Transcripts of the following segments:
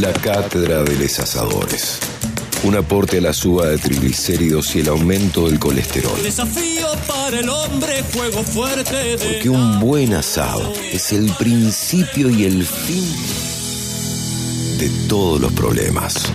La cátedra de los asadores. Un aporte a la suba de triglicéridos y el aumento del colesterol. Desafío para el hombre, juego fuerte Porque un buen asado es el principio y el fin de todos los problemas.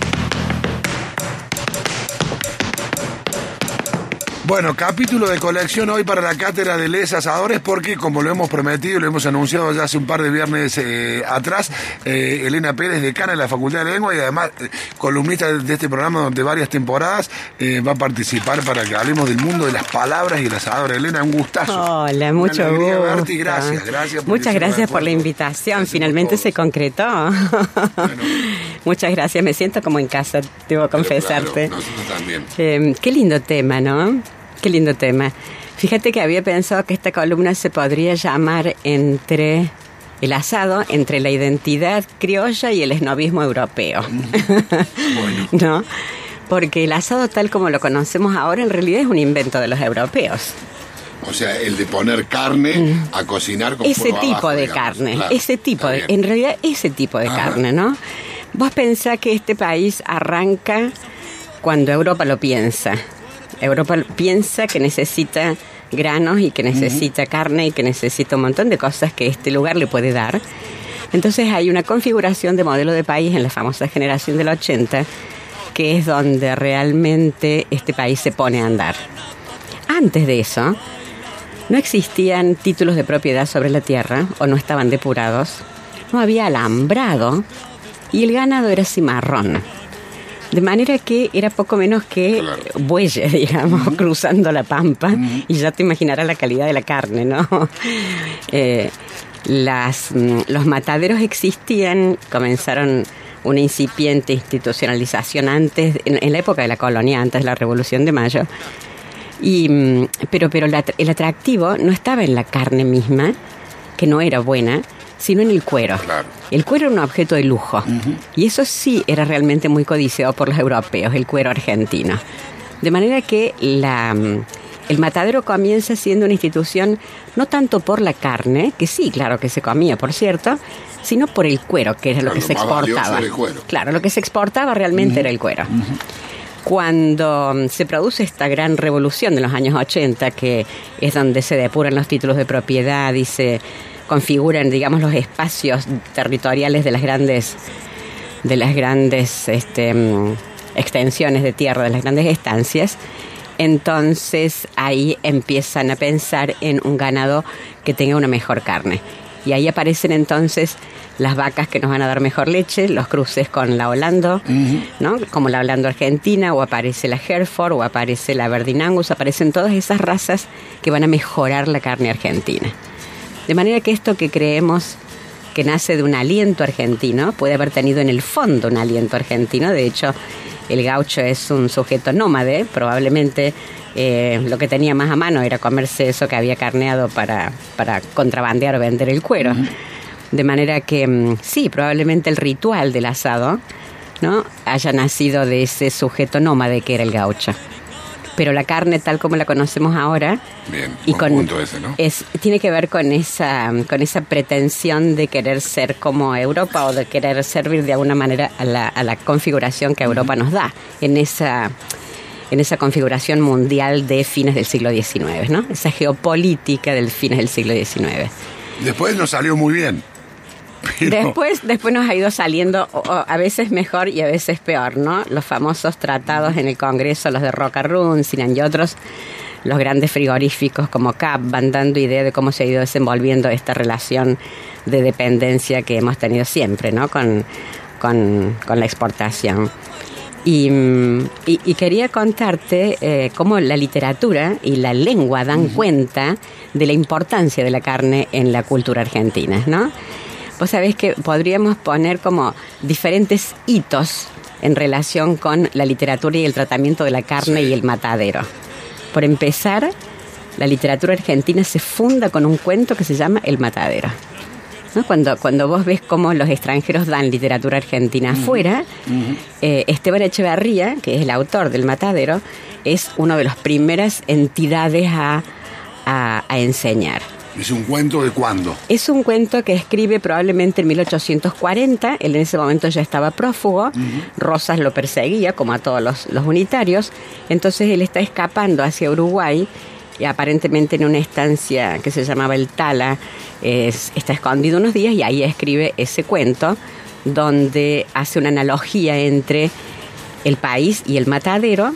Bueno, capítulo de colección hoy para la cátedra de Les Asadores, porque como lo hemos prometido, lo hemos anunciado ya hace un par de viernes eh, atrás, eh, Elena Pérez, decana de la Facultad de Lengua y además eh, columnista de este programa durante varias temporadas, va a participar para que hablemos del mundo de las palabras y el asador. Elena, un gustazo. Hola, mucho gusto. gracias, gracias. Muchas gracias por la invitación, finalmente se concretó. Muchas gracias, me siento como en casa, debo confesarte. también. qué lindo tema, ¿no? Qué lindo tema. Fíjate que había pensado que esta columna se podría llamar entre el asado, entre la identidad criolla y el esnovismo europeo. ¿No? Porque el asado tal como lo conocemos ahora en realidad es un invento de los europeos. O sea, el de poner carne a cocinar con Ese tipo de carne, ese tipo de, en realidad ese tipo de carne, ¿no? Vos pensás que este país arranca cuando Europa lo piensa. Europa piensa que necesita granos y que necesita carne y que necesita un montón de cosas que este lugar le puede dar. Entonces hay una configuración de modelo de país en la famosa generación del 80 que es donde realmente este país se pone a andar. Antes de eso, no existían títulos de propiedad sobre la tierra o no estaban depurados, no había alambrado y el ganado era cimarrón. De manera que era poco menos que bueyes, digamos, cruzando la pampa, y ya te imaginarás la calidad de la carne, ¿no? Eh, las, mm, los mataderos existían, comenzaron una incipiente institucionalización antes, en, la época de la colonia, antes de la Revolución de Mayo. Y, mm, pero pero el atractivo no estaba en la carne misma, que no era buena, sino en el cuero. El cuero era un objeto de lujo. Y eso sí era realmente muy codiciado por los europeos, el cuero argentino. De manera que la, mm, el matadero comienza siendo una institución no tanto por la carne, que sí, claro que se comía, por cierto, sino por el cuero, que era lo que se exportaba. Claro, lo que se exportaba realmente era el cuero. Cuando mm, se produce esta gran revolución de los años 80, que es donde se depuran los títulos de propiedad y se configuran, digamos, los espacios territoriales de las grandes, de las grandes este, mm, extensiones de tierra, de las grandes estancias. Entonces ahí empiezan a pensar en un ganado que tenga una mejor carne. Y ahí aparecen entonces las vacas que nos van a dar mejor leche, los cruces con la Holando, ¿no? Como la Holando argentina, o aparece la Hereford, o aparece la Verdinangus, aparecen todas esas razas que van a mejorar la carne argentina. De manera que esto que creemos que nace de un aliento argentino puede haber tenido en el fondo un aliento argentino. De hecho, el gaucho es un sujeto nómade, probablemente eh, lo que tenía más a mano era comerse eso que había carneado para, para contrabandear o vender el cuero. De manera que mm, sí, probablemente el ritual del asado ¿no? haya nacido de ese sujeto nómade que era el gaucho pero la carne tal como la conocemos ahora y con es tiene que ver con esa con esa pretensión de querer ser como Europa o de querer servir de alguna manera a la, a la configuración que Europa nos da en esa en esa configuración mundial de fines del siglo XIX, ¿no? Esa geopolítica del fines del siglo XIX. Después nos salió muy bien. Después, después nos ha ido saliendo a veces mejor y a veces peor, ¿no? Los famosos tratados en el Congreso, los de Roca Sinan y otros, los grandes frigoríficos como CAP van dando idea de cómo se ha ido desenvolviendo esta relación de dependencia que hemos tenido siempre, ¿no? Con, la exportación. Y, quería contarte eh, cómo la literatura y la lengua dan cuenta de la importancia de la carne en la cultura argentina, ¿no? Vos sabés que podríamos poner como diferentes hitos en relación con la literatura y el tratamiento de la carne y el matadero. Por empezar, la literatura argentina se funda con un cuento que se llama El Matadero. Cuando, cuando vos ves cómo los extranjeros dan literatura argentina afuera, eh, Esteban Echeverría, que es el autor del Matadero, es una de las primeras entidades a, a enseñar. ¿Es un cuento de cuándo? Es un cuento que escribe probablemente en 1840. Él en ese momento ya estaba prófugo. Rosas lo perseguía, como a todos los, los unitarios. Entonces él está escapando hacia Uruguay y aparentemente en una estancia que se llamaba El Tala, está escondido unos días y ahí escribe ese cuento donde hace una analogía entre el país y el matadero,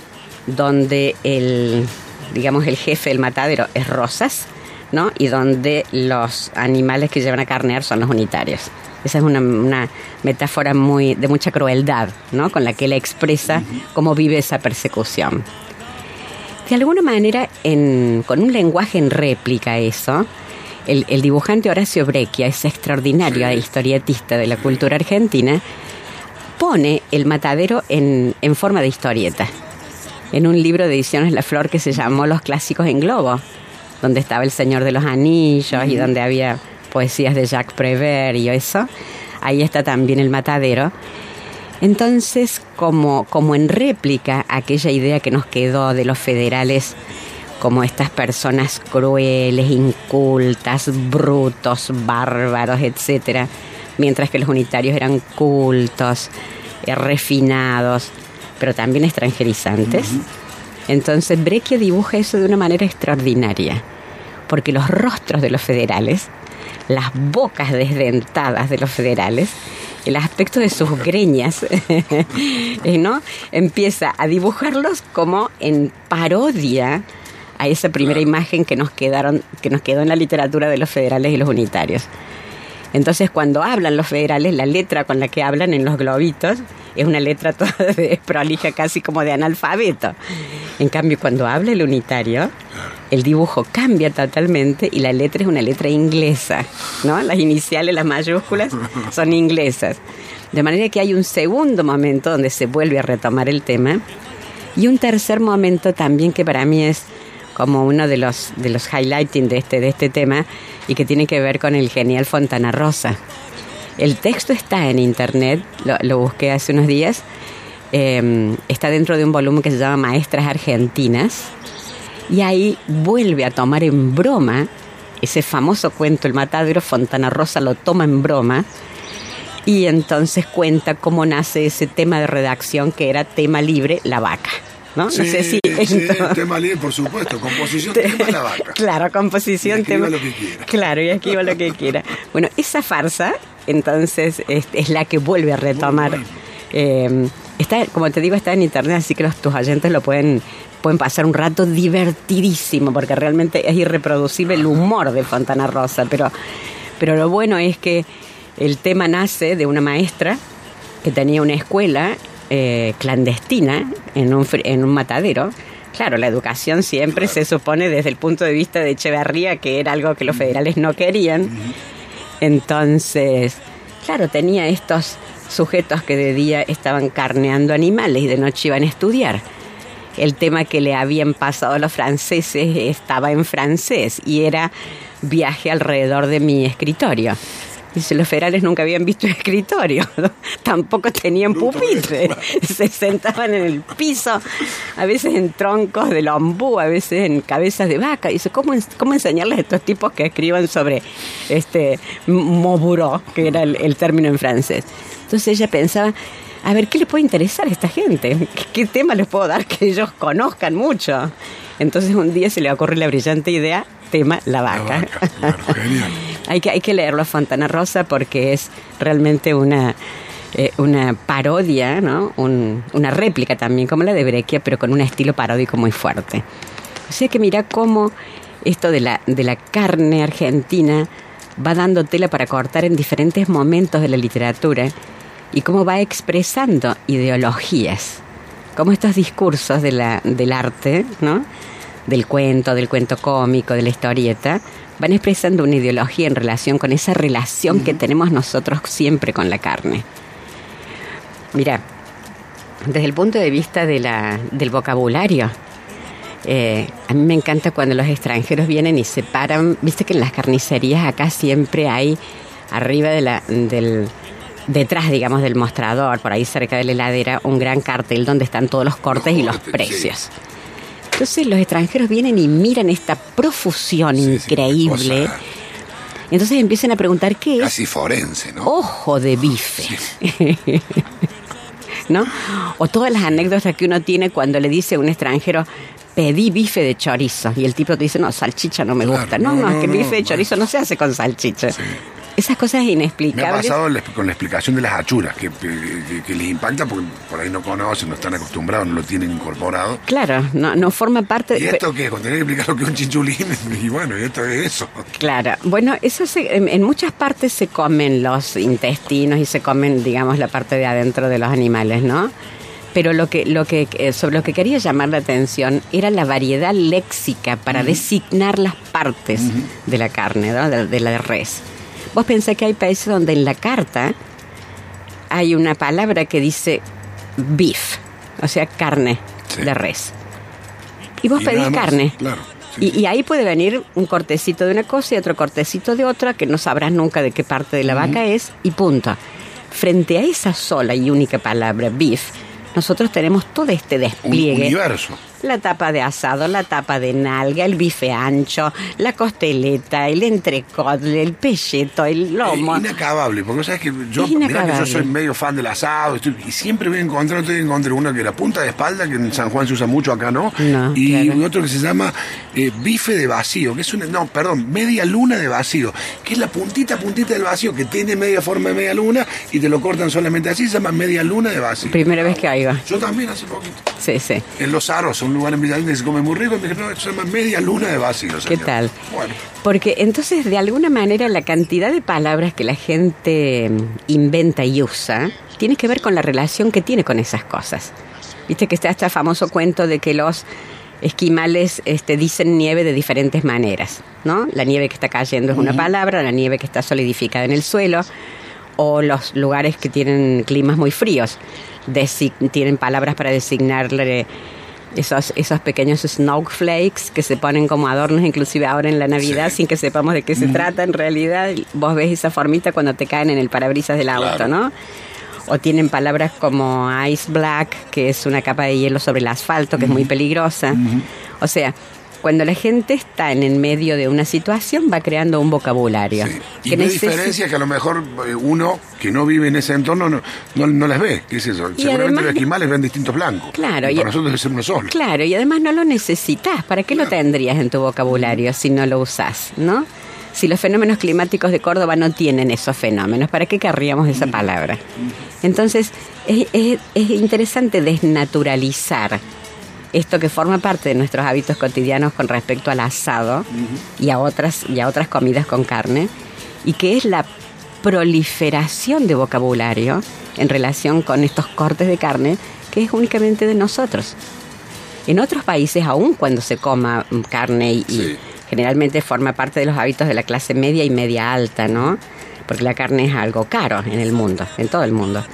donde el, digamos, el jefe del matadero es Rosas, ¿no? Y donde los animales que llevan a carnear son los unitarios. Esa es una, metáfora muy, de mucha crueldad, ¿no? Con la que él expresa cómo vive esa persecución. De alguna manera, con un lenguaje en réplica eso, el, dibujante Horacio Breccia, ese extraordinario historietista de la cultura argentina, pone el matadero en, forma de historieta. En un libro de ediciones La Flor que se llamó Los Clásicos en Globo, donde estaba El Señor de los Anillos y donde había poesías de Jacques Prévert y eso, ahí está también el matadero. Entonces, como, como en réplica aquella idea que nos quedó de los federales como estas personas crueles, incultas, brutos, bárbaros, etcétera, mientras que los unitarios eran cultos, eh, refinados, pero también extranjerizantes. Entonces Breccia dibuja eso de una manera extraordinaria, porque los rostros de los federales, las bocas desdentadas de los federales, el aspecto de sus greñas, ¿no? Empieza a dibujarlos como en parodia a esa primera imagen que nos quedaron, que nos quedó en la literatura de los federales y los unitarios. Entonces, cuando hablan los federales, la letra con la que hablan en los globitos es una letra toda prolija, casi como de analfabeto. En cambio, cuando habla el unitario, el dibujo cambia totalmente y la letra es una letra inglesa, ¿no? Las iniciales, las mayúsculas, son inglesas. De manera que hay un segundo momento donde se vuelve a retomar el tema y un tercer momento también que para mí es como uno de los, de los highlighting de este, de este tema y que tiene que ver con el genial Fontana Rosa. El texto está en internet, lo, busqué hace unos días, em, está dentro de un volumen que se llama Maestras Argentinas y ahí vuelve a tomar en broma ese famoso cuento El Matadero, Fontana Rosa lo toma en broma y entonces cuenta cómo nace ese tema de redacción que era tema libre, la vaca. ¿No? Sí, sé si sí, tema libre, por supuesto, composición tema la vaca. Claro, composición tema. lo que quiera. Claro, y escriba lo que quiera. Bueno, esa farsa, entonces, es, la que vuelve a retomar. Eh, está, como te digo, está en internet, así que los, tus oyentes lo pueden pueden pasar un rato divertidísimo, porque realmente es irreproducible el humor de Fontana Rosa, pero, pero lo bueno es que el tema nace de una maestra que tenía una escuela eh, clandestina en un, en un matadero. Claro, la educación siempre se supone desde el punto de vista de Echeverría que era algo que los federales no querían. Entonces, claro, tenía estos sujetos que de día estaban carneando animales y de noche iban a estudiar. El tema que le habían pasado a los franceses estaba en francés y era viaje alrededor de mi escritorio. Dice, los federales nunca habían visto escritorio, tampoco tenían pupitre, se sentaban en el piso, a veces en troncos de lombú, a veces en cabezas de vaca. Dice, ¿cómo, cómo enseñarles a estos tipos que escriban sobre este moburó, que era el, término en francés? Entonces ella pensaba, a ver, ¿qué le puede interesar a esta gente? ¿Qué, ¿Qué, tema les puedo dar que ellos conozcan mucho? Entonces un día se le ocurre la brillante idea tema La Vaca. hay, que, hay que leerlo a Fontana Rosa porque es realmente una, eh, una parodia, ¿no? una réplica también, como la de Breccia, pero con un estilo paródico muy fuerte. O sea que mira cómo esto de la, de la carne argentina va dando tela para cortar en diferentes momentos de la literatura y cómo va expresando ideologías, como estos discursos del arte, ¿no? del cuento, del cuento cómico, de la historieta, van expresando una ideología en relación con esa relación que tenemos nosotros siempre con la carne. Mira, desde el punto de vista del vocabulario, eh, a mí me encanta cuando los extranjeros vienen y se paran, viste que en las carnicerías acá siempre hay arriba de la, del, detrás, digamos, del mostrador, por ahí cerca de la heladera, un gran cartel donde están todos los cortes y los precios. Entonces los extranjeros vienen y miran esta profusión Sí, increíble. Entonces empiezan a preguntar qué es Casi forense, ¿no? ojo de bife. ¿No? O todas las anécdotas que uno tiene cuando le dice a un extranjero, pedí bife de chorizo. Y el tipo te dice, no, salchicha no me Claro, gusta. No, no, no, es que no, bife de chorizo no se hace con salchicha. Esas cosas Me ha inexplicables. pasado con la explicación de las achuras, que, que- que les impacta porque por ahí no conocen, no están acostumbrados, no lo tienen incorporado. Claro, no, no forma parte ¿Y de... esto qué? Cuando tenés que explicar lo que es un chinchulín, y bueno, y esto es eso. Claro, bueno, eso se- en, en muchas partes se comen los intestinos y se comen, digamos, la parte de adentro de los animales, ¿no? Pero lo que, lo que, eh, sobre lo que quería llamar la atención era la variedad léxica para designar las partes de la carne, ¿no? de, de la res. Vos pensás que hay países donde en la carta hay una palabra que dice beef, o sea, carne Sí. de res. Y vos Y pedís más, carne. claro, sí. Y, y ahí puede venir un cortecito de una cosa y otro cortecito de otra, que no sabrás nunca de qué parte de la vaca es, y punto. Frente a esa sola y única palabra, beef, nosotros tenemos todo este Un despliegue. universo. La tapa de asado, la tapa de nalga, el bife ancho, la costeleta, el entrecot, el pelleto, el lomo. Es inacabable, porque sabes que yo, mirá que yo soy medio fan del asado, estoy- y siempre voy a encontrar, estoy encontré uno que era punta de espalda, que en San Juan se usa mucho, acá no, No, y claro. otro que se llama eh, bife de vacío, que es una, no, perdón, media luna de vacío, que es la puntita, puntita del vacío, que tiene media forma de media luna, y te lo cortan solamente así, se llama media luna de vacío. Primera vez que oigo. Yo también hace poquito. Sí, sí. En Los Aros, un lugar en Villalín que se come muy rico, y me dijeron, no, se llama media luna de vacío. ¿Qué señor". tal? Bueno. Porque entonces, de alguna manera, la cantidad de palabras que la gente mm, inventa y usa tiene que ver con la relación que tiene con esas cosas. Viste que está este famoso cuento de que los esquimales este, dicen nieve de diferentes maneras, ¿no? La nieve que está cayendo es una palabra, la nieve que está solidificada en el suelo, o los lugares que tienen climas muy fríos tienen palabras para designarle esos, esos pequeños snowflakes que se ponen como adornos inclusive ahora en la Navidad Sí. sin que sepamos de qué se trata en realidad. Vos ves esa formita cuando te caen en el parabrisas del auto. ¿no? O tienen palabras como ice black, que es una capa de hielo sobre el asfalto, que es muy peligrosa. O sea, cuando la gente está en el medio de una situación va creando un vocabulario. Sí. Y hay necesita- diferencia que a lo mejor eh, uno que no vive en ese entorno no, no, no las ve. ¿Qué es eso? Y Seguramente además- los esquimales ven distintos blancos. Claro, Y y- para nosotros debe ser uno solo. Claro, y además no lo necesitas. ¿Para qué lo tendrías en tu vocabulario si no lo usás, no? Si los fenómenos climáticos de Córdoba no tienen esos fenómenos, ¿para qué querríamos esa palabra? Entonces, es, es- es interesante desnaturalizar esto que forma parte de nuestros hábitos cotidianos con respecto al asado y, a otras, y a otras comidas con carne, y que es la proliferación de vocabulario en relación con estos cortes de carne que es únicamente de nosotros. En otros países, aún cuando se coma mm, carne y, y Sí. generalmente forma parte de los hábitos de la clase media y media alta, ¿no? Porque la carne es algo caro en el mundo, en todo el mundo.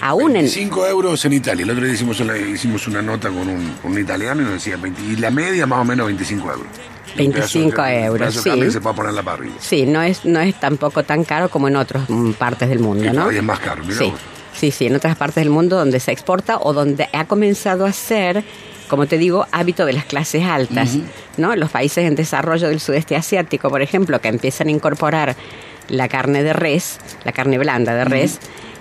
Aún en... 5 euros en Italia. El otro día hicimos una, hicimos una nota con un, italiano y nos decía 20, y la media más o menos 25 euros. Y un 25 pedazo de- un euros, sí. se puede poner la parrilla. Sí, no es, no es tampoco tan caro como en otras partes del mundo, ¿no? es más caro, mirá sí, vos. sí, sí, en otras partes del mundo donde se exporta o donde ha comenzado a ser, como te digo, hábito de las clases altas, ¿no? Los países en desarrollo del sudeste asiático, por ejemplo, que empiezan a incorporar la carne de res, la carne blanda de res,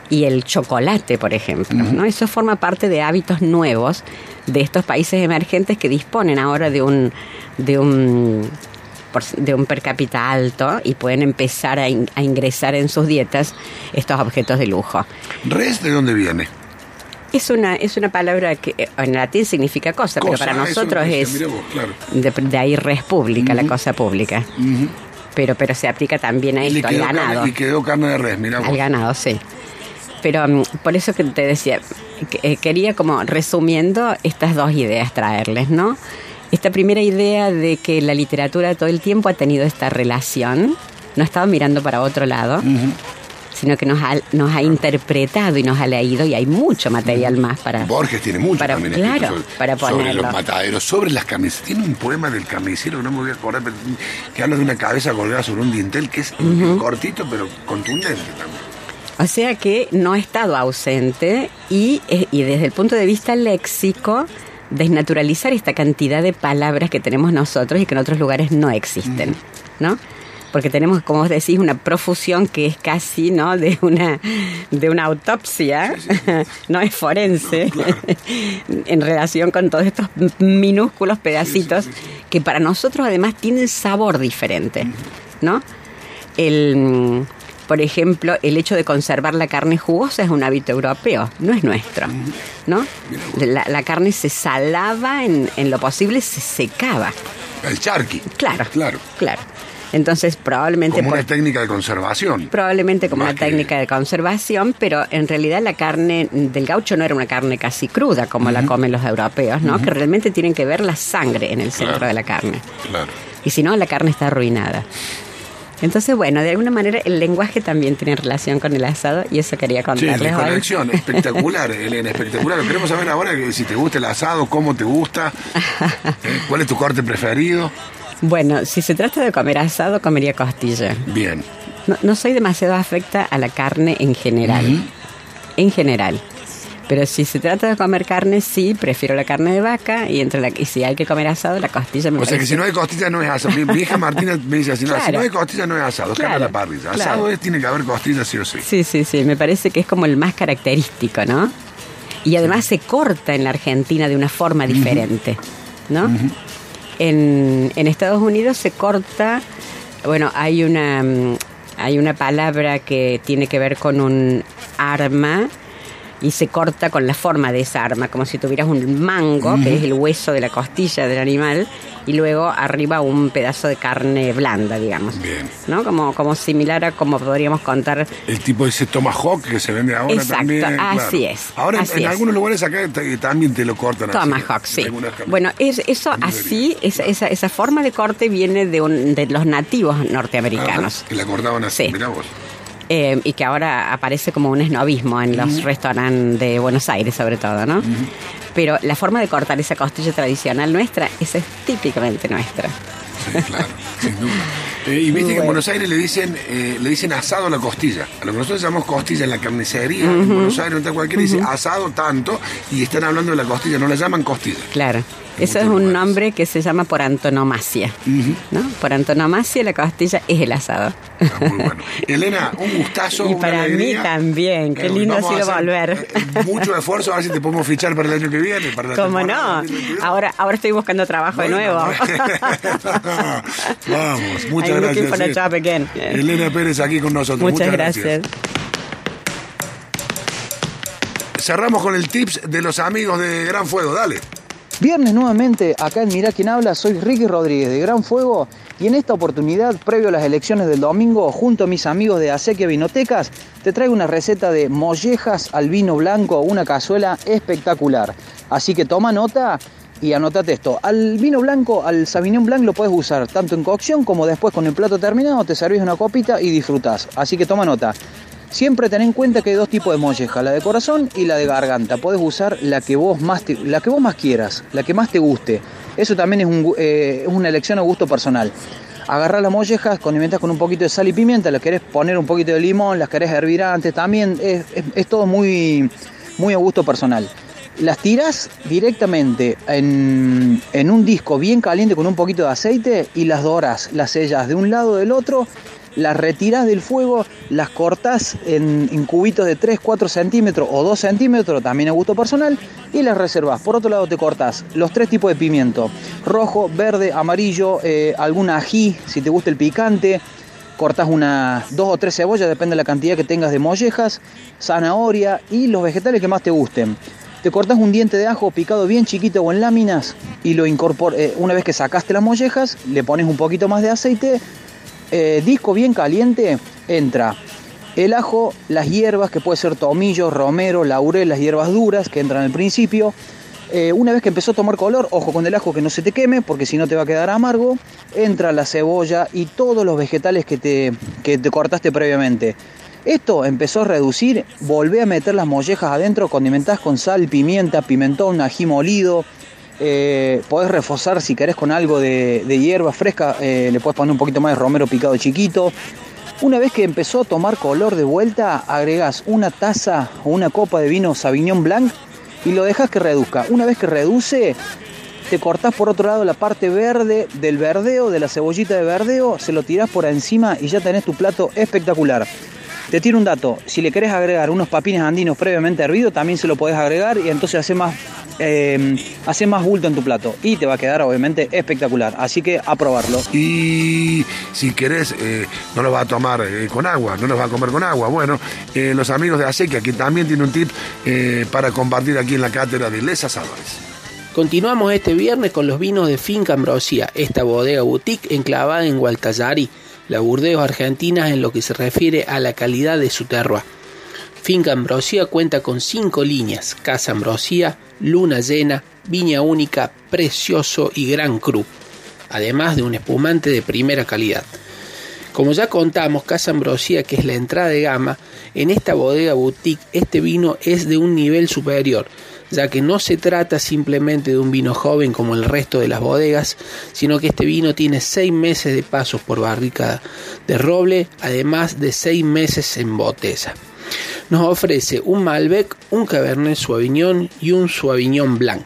y el chocolate, por ejemplo, ¿no? Eso forma parte de hábitos nuevos de estos países emergentes que disponen ahora de un de un de un per cápita alto y pueden empezar a, in- a ingresar en sus dietas estos objetos de lujo. ¿Res de dónde viene? Es una, es una palabra que eh, en latín significa cosa, pero para nosotros es vos, claro. de, de ahí res pública, la cosa pública. Pero, pero se aplica también a esto, al ganado. carne- y quedó carne de res, vos. Al ganado, sí. Pero mm, por eso que te decía, que, eh, quería como resumiendo estas dos ideas traerles, ¿no? Esta primera idea de que la literatura todo el tiempo ha tenido esta relación, no ha estado mirando para otro lado, sino que nos ha, nos ha interpretado y nos ha leído y hay mucho material más para... Borges tiene mucho para- también claro, sobre, para sobre ponerlo. los mataderos, sobre las camisas. Tiene un poema del camisero, no me voy a acordar, pero, que habla de una cabeza colgada sobre un dintel que es cortito pero contundente también. O sea que no ha estado ausente y, eh, y desde el punto de vista léxico desnaturalizar esta cantidad de palabras que tenemos nosotros y que en otros lugares no existen, ¿no? Porque tenemos, como vos decís, una profusión que es casi, ¿no? De una, de una autopsia, no es forense, en relación con todos estos minúsculos pedacitos que para nosotros además tienen sabor diferente, ¿no? El por ejemplo, el hecho de conservar la carne jugosa es un hábito europeo, no es nuestro, ¿no? La, carne se salaba en, lo posible, se secaba. El charqui. Claro, claro, claro. Entonces, probablemente... Como una técnica de conservación. Probablemente como una técnica de conservación, pero en realidad la carne del gaucho no era una carne casi cruda como la comen los europeos, ¿no? Que realmente tienen que ver la sangre en el centro de la carne. Claro. Y si no, la carne está arruinada. Entonces, bueno, de alguna manera el lenguaje también tiene relación con el asado y eso quería contarles. Sí, conexión, espectacular, Elena, espectacular. Queremos saber ahora que si te gusta el asado, cómo te gusta, ¿eh? cuál es tu corte preferido. Bueno, si se trata de comer asado, comería costilla. Bien. No, soy demasiado afecta a la carne en general. En general. Pero si se trata de comer carne, sí, prefiero la carne de vaca y entre la, y si hay que comer asado, la costilla me O sea que si no hay costilla no es asado. Mi, hija Martina me dice así, no, si no hay costilla no es asado, carne a la parrilla. Asado es, tiene que haber costilla sí o sí. Sí, sí, sí, me parece que es como el más característico, ¿no? Y además se corta en la Argentina de una forma diferente, ¿no? en, en Estados Unidos se corta, bueno, hay una, mm, hay una palabra que tiene que ver con un arma y se corta con la forma de esa arma, como si tuvieras un mango, que es el hueso de la costilla del animal, y luego arriba un pedazo de carne blanda, digamos. Bien. ¿No? Como, como similar a como podríamos contar. El tipo de ese tomahawk que se vende ahora Exacto, también. así es. Ahora en, algunos lugares acá también te lo cortan tomahawk, sí. Bueno, es, eso así, esa, esa, esa, forma de corte viene de, un, de los nativos norteamericanos. que la cortaban así, sí. vos. Eh, y que ahora aparece como un esnovismo en los restaurantes de Buenos Aires, sobre todo, ¿no? Pero la forma de cortar esa costilla tradicional nuestra, esa es típicamente nuestra. Sí, claro, sin duda. Eh, y viste que en Buenos Aires le dicen eh, le dicen asado a la costilla. A lo que nosotros llamamos costilla en la carnicería, en Buenos Aires, no cualquiera, dice asado tanto, y están hablando de la costilla, no la llaman costilla. Claro. Eso es un nombre que se llama por antonomasia. ¿no? Por antonomasia la costilla es el asado. Ah, muy bueno. Elena, un gustazo. Y para mí también. Qué eh, lindo ha sido volver. mucho esfuerzo, a ver si te podemos fichar para el año que viene. Para ¿Cómo no? Ahora, ahora estoy buscando trabajo de nuevo. Vamos, muchas gracias. Elena Pérez aquí con nosotros. Muchas, gracias. Cerramos con el tips de los amigos de Gran Fuego. Dale. Viernes nuevamente, acá en Mirá quién habla, soy Ricky Rodríguez de Gran Fuego y en esta oportunidad, previo a las elecciones del domingo, junto a mis amigos de Acequia Vinotecas, te traigo una receta de mollejas al vino blanco, una cazuela espectacular. Así que toma nota y anotate esto. Al vino blanco, al Sauvignon Blanc lo puedes usar tanto en cocción como después con el plato terminado, te servís una copita y disfrutás. Así que toma nota. Siempre ten en cuenta que hay dos tipos de molleja, la de corazón y la de garganta. Puedes usar la que vos más, la que vos más quieras, la que más te guste. Eso también es, eh, una elección a gusto personal. Agarrar las mollejas, condimentas con un poquito de sal y pimienta, las querés poner un poquito de limón, las querés hervir antes, también es, todo muy, muy a gusto personal. Las tiras directamente en, en un disco bien caliente con un poquito de aceite y las doras, las sellas de un lado del otro las retiras del fuego, las cortas en, cubitos de 3, 4 centímetros o 2 centímetros, también a gusto personal, y las reservas. Por otro lado te cortas los tres tipos de pimiento, rojo, verde, amarillo, eh, algún ají, si te gusta el picante, cortas unas dos o tres cebollas, depende de la cantidad que tengas de mollejas, zanahoria y los vegetales que más te gusten. Te cortas un diente de ajo picado bien chiquito o en láminas y lo incorporas, eh, una vez que sacaste las mollejas, le pones un poquito más de aceite, eh, disco bien caliente, entra el ajo, las hierbas, que puede ser tomillo, romero, laurel, las hierbas duras que entran al principio. Eh, una vez que empezó a tomar color, ojo con el ajo que no se te queme, porque si no te va a quedar amargo, entra la cebolla y todos los vegetales que te, que te cortaste previamente. Esto empezó a reducir, volvé a meter las mollejas adentro, condimentás con sal, pimienta, pimentón, ají molido, eh, podés reforzar si querés con algo de, hierba fresca, eh, le puedes poner un poquito más de romero picado chiquito. Una vez que empezó a tomar color de vuelta, agregás una taza o una copa de vino Sauvignon Blanc y lo dejas que reduzca. Una vez que reduce, te cortás por otro lado la parte verde del verdeo, de la cebollita de verdeo, se lo tirás por encima y ya tenés tu plato espectacular. Te tiro un dato, si le querés agregar unos papines andinos previamente hervidos, también se lo podés agregar y entonces hace más, eh, hace más bulto en tu plato y te va a quedar obviamente espectacular. Así que a probarlo. Y si querés, eh, no lo va a tomar eh, con agua, no lo va a comer con agua. Bueno, eh, los amigos de Acequia, que también tiene un tip eh, para compartir aquí en la cátedra de Les Asadores. Continuamos este viernes con los vinos de Finca Ambrosia, esta bodega boutique enclavada en Gualtallari, la Burdeos Argentina en lo que se refiere a la calidad de su terroir. Finca Ambrosia cuenta con cinco líneas: Casa Ambrosia, Luna Llena, Viña Única, Precioso y Gran Cru, además de un espumante de primera calidad. Como ya contamos, Casa Ambrosia, que es la entrada de gama, en esta bodega boutique este vino es de un nivel superior, ya que no se trata simplemente de un vino joven como el resto de las bodegas, sino que este vino tiene seis meses de pasos por barrica de roble, además de seis meses en botella. Nos ofrece un Malbec, un Cabernet Sauvignon y un Sauvignon Blanc.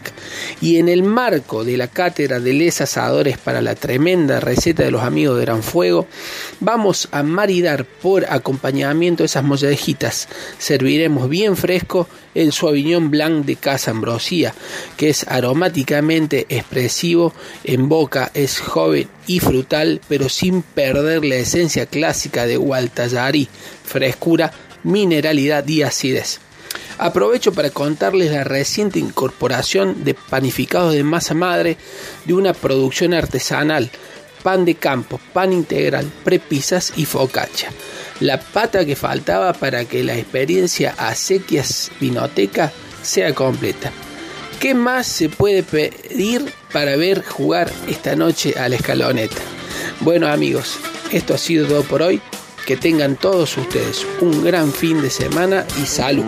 Y en el marco de la cátedra de les asadores para la tremenda receta de los amigos de Gran Fuego, vamos a maridar por acompañamiento esas mollejitas. Serviremos bien fresco el Sauvignon Blanc de Casa Ambrosía, que es aromáticamente expresivo, en boca es joven y frutal, pero sin perder la esencia clásica de Gualtallari, frescura, mineralidad y acidez. Aprovecho para contarles la reciente incorporación de panificados de masa madre de una producción artesanal, pan de campo, pan integral, prepisas y focaccia. La pata que faltaba para que la experiencia acequias vinoteca sea completa. ¿Qué más se puede pedir para ver jugar esta noche a la escaloneta? Bueno amigos, esto ha sido todo por hoy. Que tengan todos ustedes un gran fin de semana y salud.